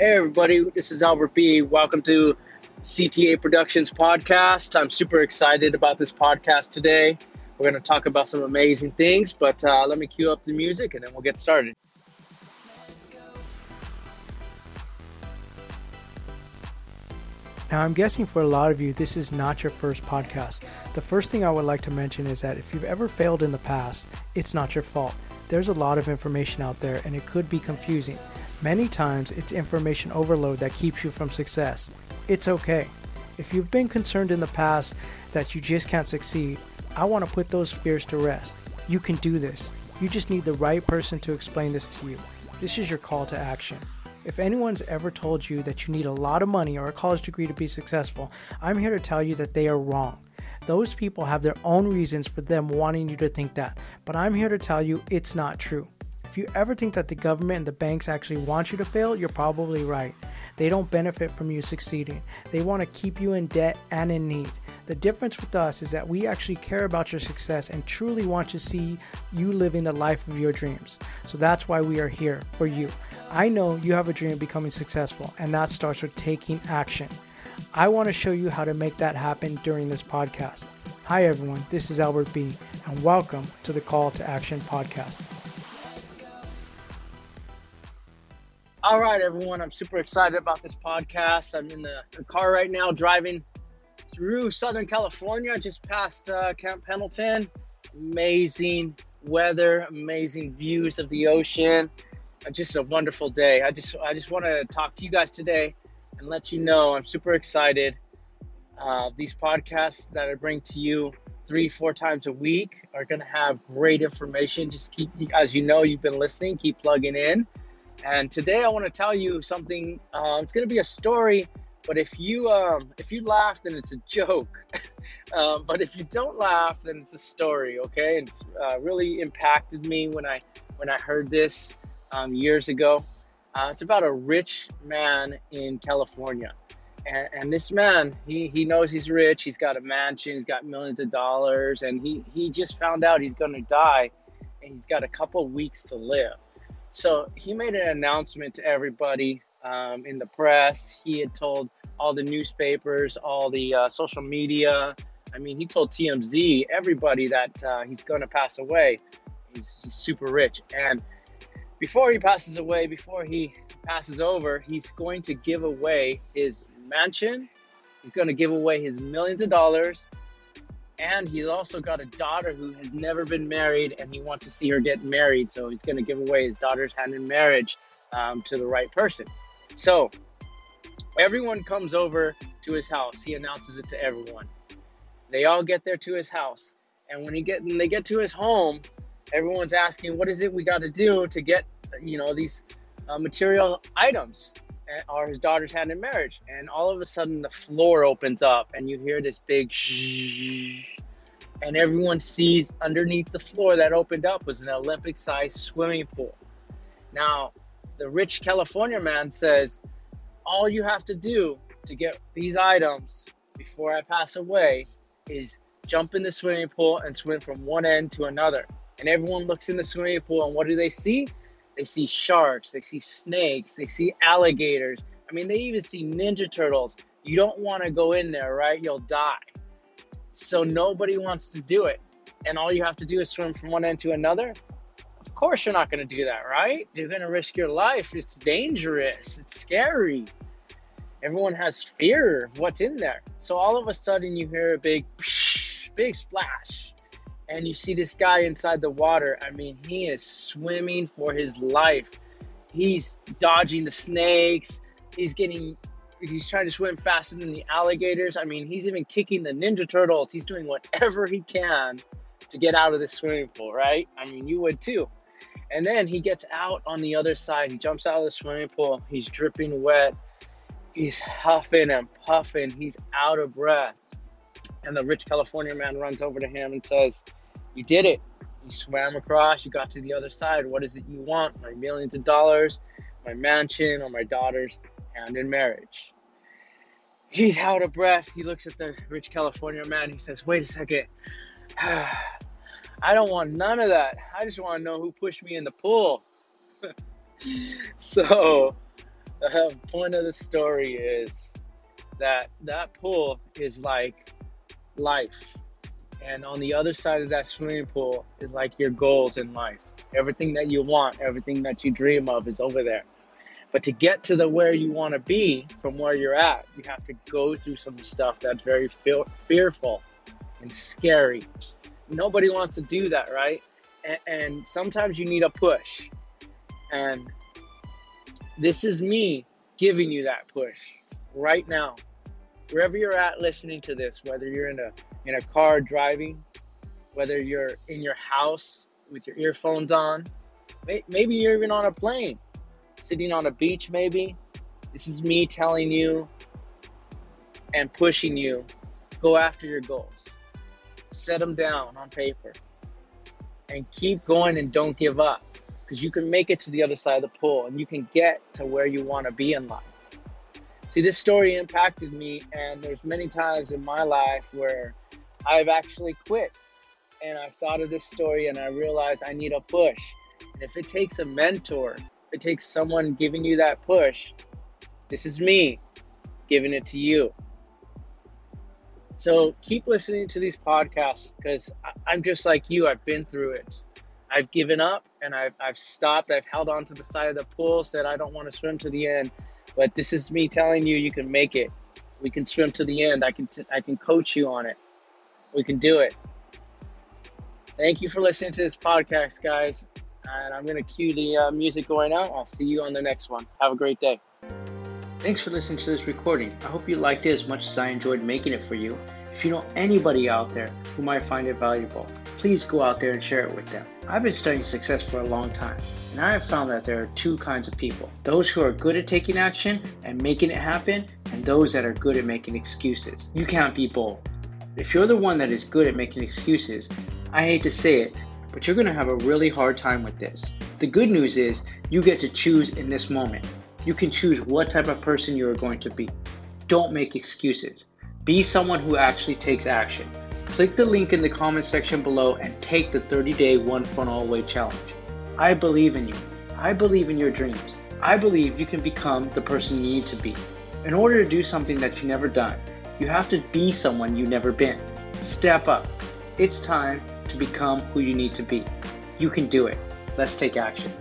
Hey, everybody, this is Albert B. Welcome to CTA Productions Podcast. I'm super excited about this podcast today. We're going to talk about some amazing things, but uh, let me cue up the music and then we'll get started. Now, I'm guessing for a lot of you, this is not your first podcast. The first thing I would like to mention is that if you've ever failed in the past, it's not your fault. There's a lot of information out there and it could be confusing. Many times, it's information overload that keeps you from success. It's okay. If you've been concerned in the past that you just can't succeed, I want to put those fears to rest. You can do this. You just need the right person to explain this to you. This is your call to action. If anyone's ever told you that you need a lot of money or a college degree to be successful, I'm here to tell you that they are wrong. Those people have their own reasons for them wanting you to think that, but I'm here to tell you it's not true. If you ever think that the government and the banks actually want you to fail, you're probably right. They don't benefit from you succeeding. They want to keep you in debt and in need. The difference with us is that we actually care about your success and truly want to see you living the life of your dreams. So that's why we are here for you. I know you have a dream of becoming successful, and that starts with taking action. I want to show you how to make that happen during this podcast. Hi, everyone. This is Albert B., and welcome to the Call to Action podcast. All right, everyone. I'm super excited about this podcast. I'm in the, the car right now driving through Southern California, just past uh, Camp Pendleton. Amazing weather, amazing views of the ocean just a wonderful day. I just I just want to talk to you guys today and let you know I'm super excited. Uh, these podcasts that I bring to you three four times a week are going to have great information. Just keep as you know you've been listening, keep plugging in. And today I want to tell you something. Uh, it's going to be a story, but if you um, if you laugh, then it's a joke. um, but if you don't laugh, then it's a story. Okay, it's uh, really impacted me when I when I heard this um, years ago. Uh, it's about a rich man in California. And, and, this man, he, he knows he's rich. He's got a mansion. He's got millions of dollars. And he, he just found out he's going to die. And he's got a couple weeks to live. So he made an announcement to everybody um, in the press. He had told all the newspapers, all the uh, social media. I mean, he told TMZ, everybody that uh, he's going to pass away. He's, he's super rich. And before he passes away, before he passes over, he's going to give away his mansion. He's going to give away his millions of dollars. And he's also got a daughter who has never been married and he wants to see her get married. So he's going to give away his daughter's hand in marriage um, to the right person. So everyone comes over to his house. He announces it to everyone. They all get there to his house. And when he get when they get to his home, everyone's asking, what is it we got to do to get, you know, these uh, material items or his daughter's hand in marriage? And all of a sudden, the floor opens up, and you hear this big shh, and everyone sees underneath the floor that opened up was an Olympic-sized swimming pool. Now, the rich California man says, all you have to do to get these items before I pass away is jump in the swimming pool and swim from one end to another and everyone looks in the swimming pool and what do they see? They see sharks, they see snakes, they see alligators. I mean, they even see Ninja Turtles. You don't want to go in there, right? You'll die. So nobody wants to do it. And all you have to do is swim from one end to another. Of course, you're not going to do that, right? You're going to risk your life. It's dangerous, it's scary. Everyone has fear of what's in there. So all of a sudden, you hear a big, big splash and you see this guy inside the water. I mean, he is swimming for his life. He's dodging the snakes. He's getting, he's trying to swim faster than the alligators. I mean, he's even kicking the Ninja Turtles. He's doing whatever he can to get out of the swimming pool, right? I mean, you would too. And then he gets out on the other side. He jumps out of the swimming pool. He's dripping wet. He's huffing and puffing. He's out of breath. And the rich California man runs over to him and says, you did it. You swam across, you got to the other side. What is it you want? My millions of dollars, my mansion, or my daughter's hand in marriage? He's out of breath. He looks at the rich California man. He says, Wait a second. I don't want none of that. I just want to know who pushed me in the pool. so the point of the story is that that pool is like life. And on the other side of that swimming pool is like your goals in life. Everything that you want, everything that you dream of is over there. But to get to the where you want to be from where you're at, you have to go through some stuff that's very fe- fearful and scary. Nobody wants to do that, right? And, and sometimes you need a push. And this is me giving you that push right now. Wherever you're at listening to this, whether you're in a in a car driving, whether you're in your house with your earphones on, maybe you're even on a plane sitting on a beach, maybe. This is me telling you and pushing you go after your goals, set them down on paper, and keep going and don't give up because you can make it to the other side of the pool and you can get to where you want to be in life. See, this story impacted me, and there's many times in my life where I've actually quit. And I thought of this story and I realized I need a push. And if it takes a mentor if it takes someone giving you that push, this is me giving it to you. So keep listening to these podcasts because I'm just like you. I've been through it. I've given up and I've, I've stopped. I've held on to the side of the pool, said I don't want to swim to the end. But this is me telling you, you can make it. We can swim to the end. I can, t- I can coach you on it. We can do it. Thank you for listening to this podcast, guys and I'm going to cue the uh, music going out. I'll see you on the next one. Have a great day. Thanks for listening to this recording. I hope you liked it as much as I enjoyed making it for you. If you know anybody out there who might find it valuable, please go out there and share it with them. I've been studying success for a long time, and I have found that there are two kinds of people those who are good at taking action and making it happen, and those that are good at making excuses. You can't be both. If you're the one that is good at making excuses, I hate to say it, but you're going to have a really hard time with this. The good news is you get to choose in this moment. You can choose what type of person you are going to be. Don't make excuses. Be someone who actually takes action. Click the link in the comment section below and take the 30 day one funnel away challenge. I believe in you. I believe in your dreams. I believe you can become the person you need to be. In order to do something that you've never done, you have to be someone you've never been. Step up. It's time to become who you need to be. You can do it. Let's take action.